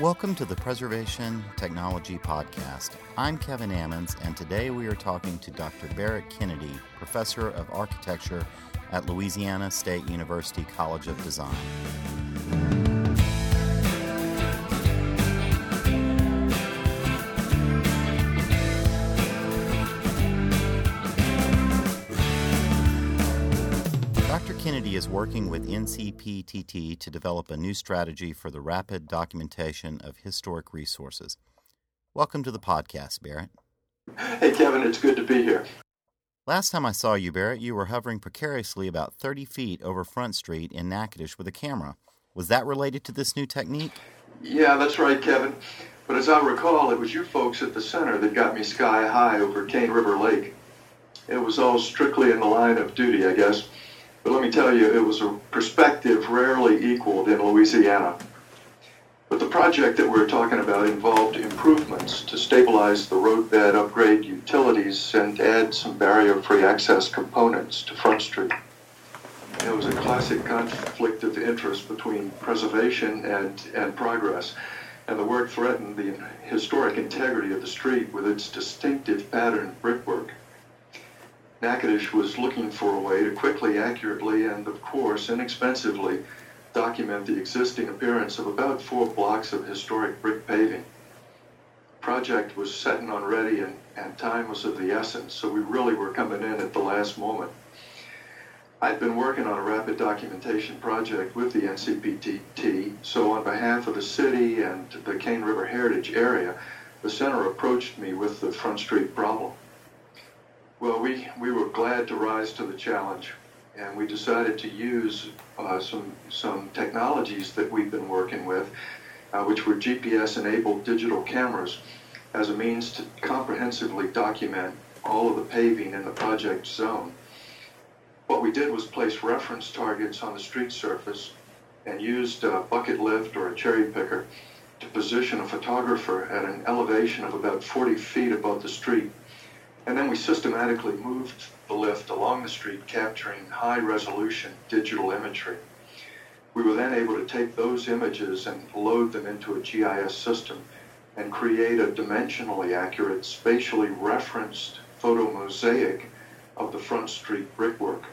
Welcome to the Preservation Technology Podcast. I'm Kevin Ammons, and today we are talking to Dr. Barrett Kennedy, Professor of Architecture at Louisiana State University College of Design. Kennedy is working with NCPTT to develop a new strategy for the rapid documentation of historic resources. Welcome to the podcast, Barrett. Hey, Kevin, it's good to be here. Last time I saw you, Barrett, you were hovering precariously about 30 feet over Front Street in Natchitoches with a camera. Was that related to this new technique? Yeah, that's right, Kevin. But as I recall, it was you folks at the center that got me sky high over Cane River Lake. It was all strictly in the line of duty, I guess. But let me tell you, it was a perspective rarely equaled in Louisiana. But the project that we're talking about involved improvements to stabilize the roadbed, upgrade utilities, and add some barrier-free access components to Front Street. It was a classic conflict of interest between preservation and, and progress, and the work threatened the historic integrity of the street with its distinctive patterned brickwork. Natchitoches was looking for a way to quickly, accurately, and of course inexpensively document the existing appearance of about four blocks of historic brick paving. The project was setting on ready and, and time was of the essence, so we really were coming in at the last moment. I'd been working on a rapid documentation project with the NCPTT, so on behalf of the city and the Cane River Heritage Area, the center approached me with the Front Street problem. Well, we, we were glad to rise to the challenge, and we decided to use uh, some, some technologies that we've been working with, uh, which were GPS-enabled digital cameras, as a means to comprehensively document all of the paving in the project zone. What we did was place reference targets on the street surface and used a bucket lift or a cherry picker to position a photographer at an elevation of about 40 feet above the street and then we systematically moved the lift along the street, capturing high resolution digital imagery. We were then able to take those images and load them into a GIS system and create a dimensionally accurate, spatially referenced photo mosaic of the front street brickwork.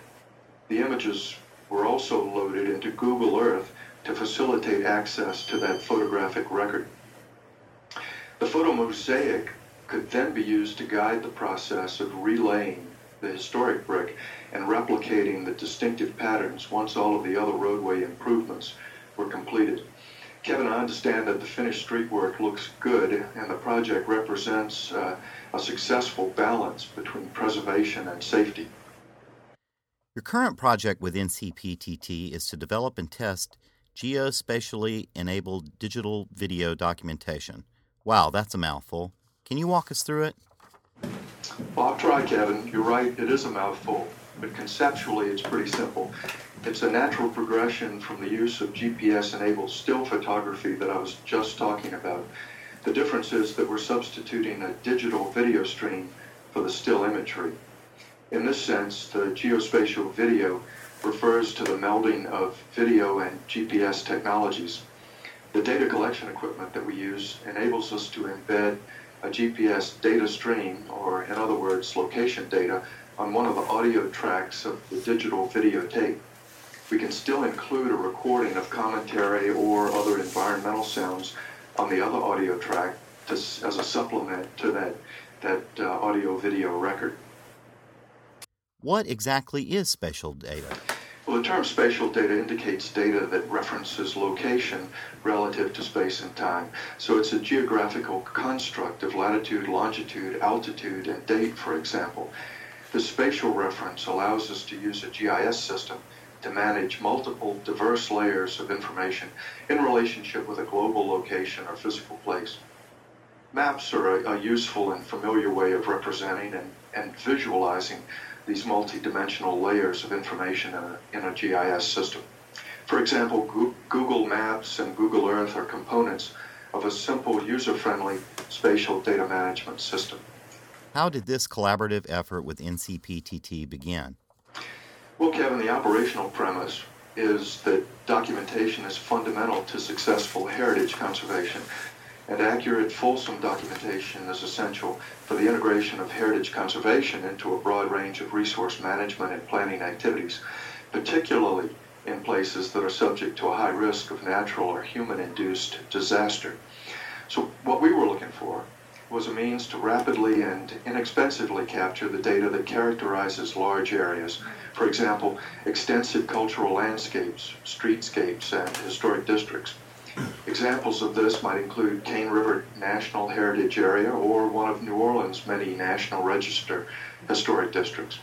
The images were also loaded into Google Earth to facilitate access to that photographic record. The photo mosaic could then be used to guide the process of relaying the historic brick and replicating the distinctive patterns once all of the other roadway improvements were completed. Kevin, I understand that the finished street work looks good and the project represents uh, a successful balance between preservation and safety. Your current project with NCPTT is to develop and test geospatially enabled digital video documentation. Wow, that's a mouthful. Can you walk us through it? I'll try, Kevin. You're right, it is a mouthful, but conceptually it's pretty simple. It's a natural progression from the use of GPS-enabled still photography that I was just talking about. The difference is that we're substituting a digital video stream for the still imagery. In this sense, the geospatial video refers to the melding of video and GPS technologies. The data collection equipment that we use enables us to embed a GPS data stream, or in other words, location data, on one of the audio tracks of the digital videotape. We can still include a recording of commentary or other environmental sounds on the other audio track to, as a supplement to that, that uh, audio video record. What exactly is spatial data? Well, the term spatial data indicates data that references location relative to space and time. So it's a geographical construct of latitude, longitude, altitude, and date, for example. The spatial reference allows us to use a GIS system to manage multiple diverse layers of information in relationship with a global location or physical place. Maps are a, a useful and familiar way of representing and, and visualizing these multi-dimensional layers of information in a, in a GIS system. For example, Google Maps and Google Earth are components of a simple, user-friendly spatial data management system. How did this collaborative effort with NCPTT begin? Well, Kevin, the operational premise is that documentation is fundamental to successful heritage conservation, and accurate, fulsome documentation is essential for the integration of heritage conservation into a broad range of resource management and planning activities, particularly in places that are subject to a high risk of natural or human-induced disaster. So what we were looking for was a means to rapidly and inexpensively capture the data that characterizes large areas. For example, extensive cultural landscapes, streetscapes, and historic districts. Examples of this might include Cane River National Heritage Area or one of New Orleans' many National Register historic districts.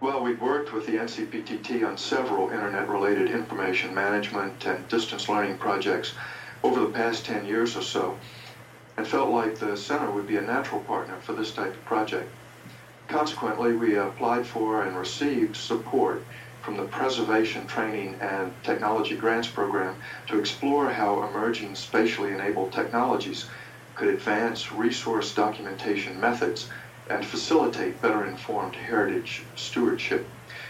Well, we've worked with the NCPTT on several internet-related information management and distance learning projects over the past 10 years or so, and felt like the center would be a natural partner for this type of project. Consequently, we applied for and received support from the Preservation Training and Technology Grants Program to explore how emerging spatially enabled technologies could advance resource documentation methods and facilitate better informed heritage stewardship.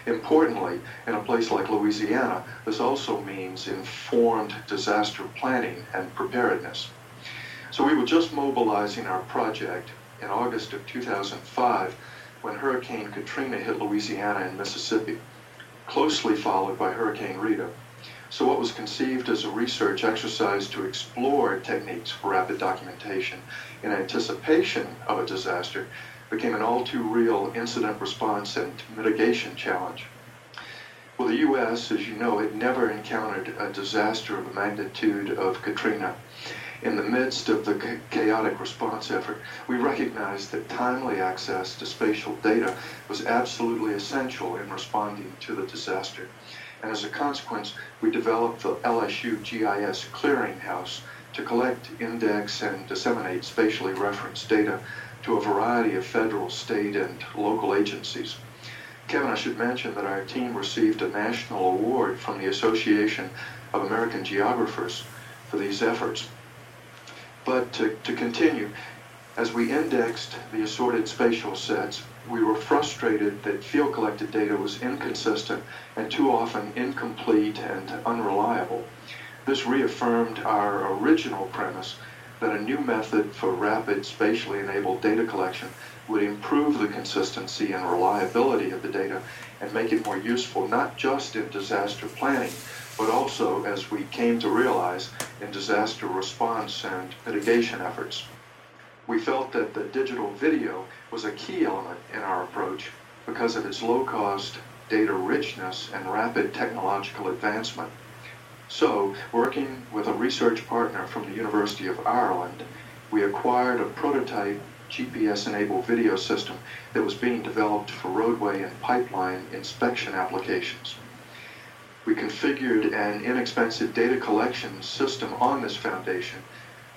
Importantly, in a place like Louisiana, this also means informed disaster planning and preparedness. So we were just mobilizing our project in August of 2005 when Hurricane Katrina hit Louisiana and Mississippi, closely followed by Hurricane Rita. So what was conceived as a research exercise to explore techniques for rapid documentation in anticipation of a disaster became an all too real incident response and mitigation challenge. Well, the U.S., as you know, had never encountered a disaster of the magnitude of Katrina in the midst of the chaotic response effort, we recognized that timely access to spatial data was absolutely essential in responding to the disaster. And as a consequence, we developed the LSU GIS Clearinghouse to collect, index, and disseminate spatially referenced data to a variety of federal, state, and local agencies. Kevin, I should mention that our team received a national award from the Association of American Geographers for these efforts. But to, to continue, as we indexed the assorted spatial sets, we were frustrated that field collected data was inconsistent and too often incomplete and unreliable. This reaffirmed our original premise that a new method for rapid spatially enabled data collection would improve the consistency and reliability of the data and make it more useful not just in disaster planning, but also, as we came to realize, in disaster response and mitigation efforts. We felt that the digital video was a key element in our approach because of its low cost, data richness, and rapid technological advancement. So, working with a research partner from the University of Ireland, we acquired a prototype GPS enabled video system that was being developed for roadway and pipeline inspection applications. We configured an inexpensive data collection system on this foundation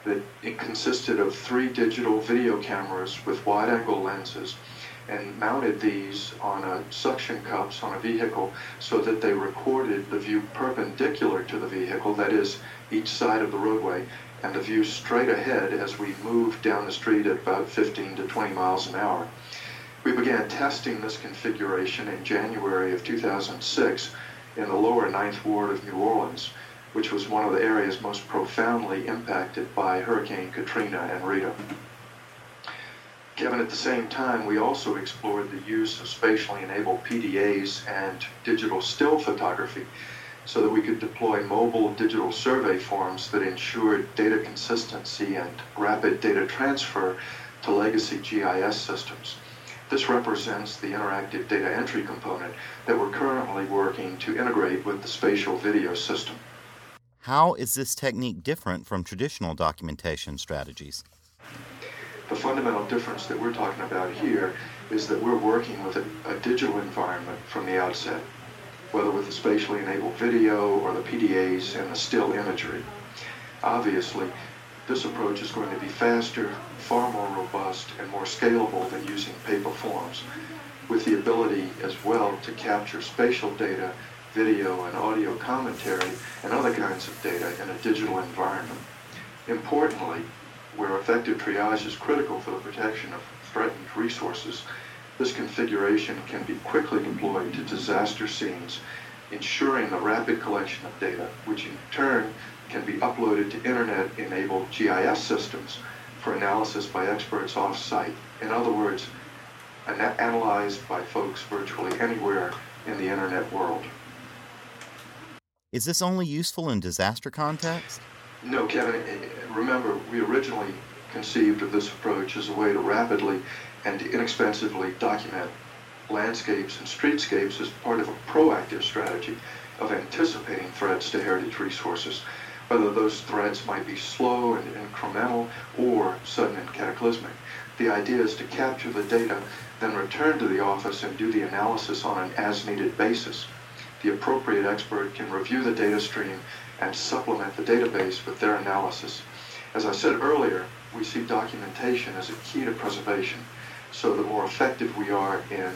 that it consisted of three digital video cameras with wide-angle lenses and mounted these on a suction cups on a vehicle so that they recorded the view perpendicular to the vehicle, that is, each side of the roadway, and the view straight ahead as we moved down the street at about 15 to 20 miles an hour. We began testing this configuration in January of 2006 in the lower Ninth Ward of New Orleans, which was one of the areas most profoundly impacted by Hurricane Katrina and Rita. Kevin, at the same time, we also explored the use of spatially enabled PDAs and digital still photography so that we could deploy mobile digital survey forms that ensured data consistency and rapid data transfer to legacy GIS systems. This represents the interactive data entry component that we're currently working to integrate with the spatial video system. How is this technique different from traditional documentation strategies? The fundamental difference that we're talking about here is that we're working with a, a digital environment from the outset, whether with the spatially enabled video or the PDAs and the still imagery. Obviously, this approach is going to be faster, far more robust, and more scalable than using paper forms, with the ability as well to capture spatial data, video and audio commentary, and other kinds of data in a digital environment. Importantly, where effective triage is critical for the protection of threatened resources, this configuration can be quickly deployed to disaster scenes ensuring the rapid collection of data, which in turn can be uploaded to internet-enabled GIS systems for analysis by experts off-site. In other words, analyzed by folks virtually anywhere in the internet world. Is this only useful in disaster context? No, Kevin. Remember, we originally conceived of this approach as a way to rapidly and inexpensively document landscapes and streetscapes as part of a proactive strategy of anticipating threats to heritage resources, whether those threats might be slow and incremental or sudden and cataclysmic. The idea is to capture the data, then return to the office and do the analysis on an as-needed basis. The appropriate expert can review the data stream and supplement the database with their analysis. As I said earlier, we see documentation as a key to preservation. So the more effective we are in,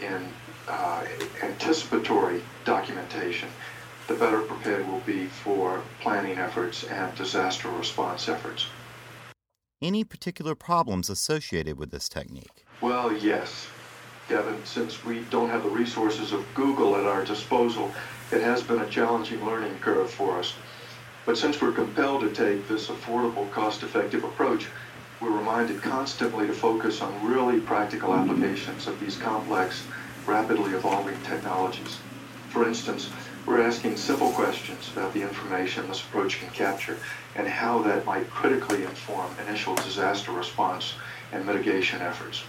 in uh, anticipatory documentation, the better prepared we'll be for planning efforts and disaster response efforts. Any particular problems associated with this technique? Well, yes. Kevin, since we don't have the resources of Google at our disposal, it has been a challenging learning curve for us. But since we're compelled to take this affordable, cost-effective approach, we're reminded constantly to focus on really practical applications of these complex, rapidly evolving technologies. For instance, we're asking simple questions about the information this approach can capture and how that might critically inform initial disaster response and mitigation efforts.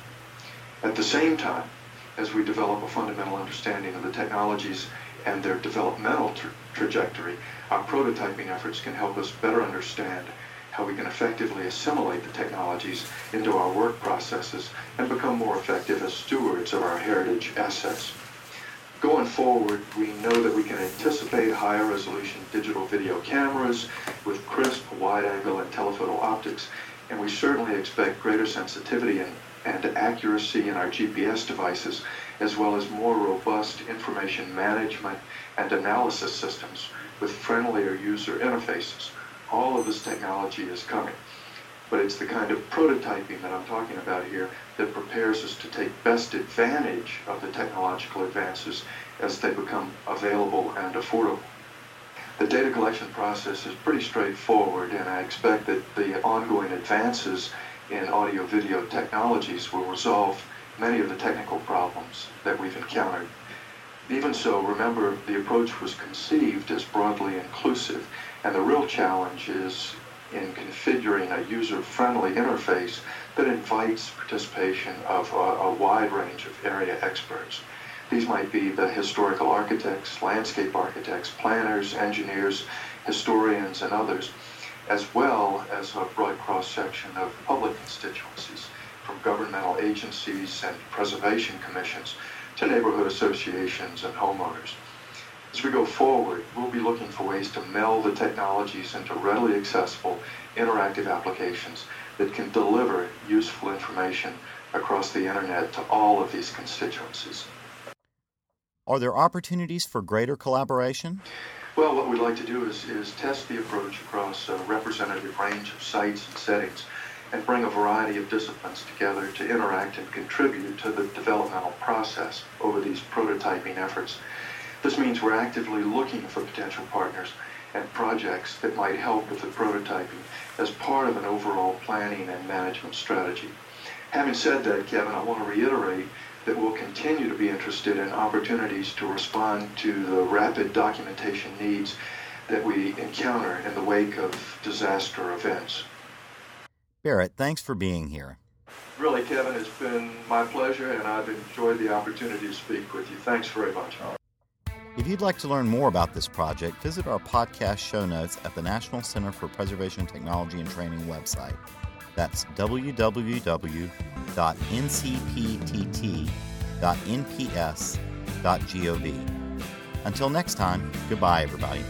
At the same time, as we develop a fundamental understanding of the technologies and their developmental tra trajectory, our prototyping efforts can help us better understand how we can effectively assimilate the technologies into our work processes and become more effective as stewards of our heritage assets. Going forward, we know that we can anticipate higher resolution digital video cameras with crisp wide-angle and telephoto optics, and we certainly expect greater sensitivity and, and accuracy in our GPS devices, as well as more robust information management and analysis systems with friendlier user interfaces. All of this technology is coming. But it's the kind of prototyping that I'm talking about here that prepares us to take best advantage of the technological advances as they become available and affordable. The data collection process is pretty straightforward, and I expect that the ongoing advances in audio-video technologies will resolve many of the technical problems that we've encountered. Even so, remember, the approach was conceived as broadly inclusive, and the real challenge is in configuring a user-friendly interface that invites participation of a, a, wide range of area experts. These might be the historical architects, landscape architects, planners, engineers, historians, and others, as well as a broad cross-section of public constituencies, from governmental agencies and preservation commissions to neighborhood associations and homeowners. As we go forward, we'll be looking for ways to meld the technologies into readily accessible, interactive applications that can deliver useful information across the internet to all of these constituencies. Are there opportunities for greater collaboration? Well, what we'd like to do is, is test the approach across a representative range of sites and settings and bring a variety of disciplines together to interact and contribute to the developmental process over these prototyping efforts. This means we're actively looking for potential partners and projects that might help with the prototyping as part of an overall planning and management strategy. Having said that, Kevin, I want to reiterate that we'll continue to be interested in opportunities to respond to the rapid documentation needs that we encounter in the wake of disaster events. Barrett, thanks for being here. Really, Kevin, it's been my pleasure, and I've enjoyed the opportunity to speak with you. Thanks very much. Oh, If you'd like to learn more about this project, visit our podcast show notes at the National Center for Preservation Technology and Training website. That's www.ncptt.nps.gov. Until next time, goodbye, everybody.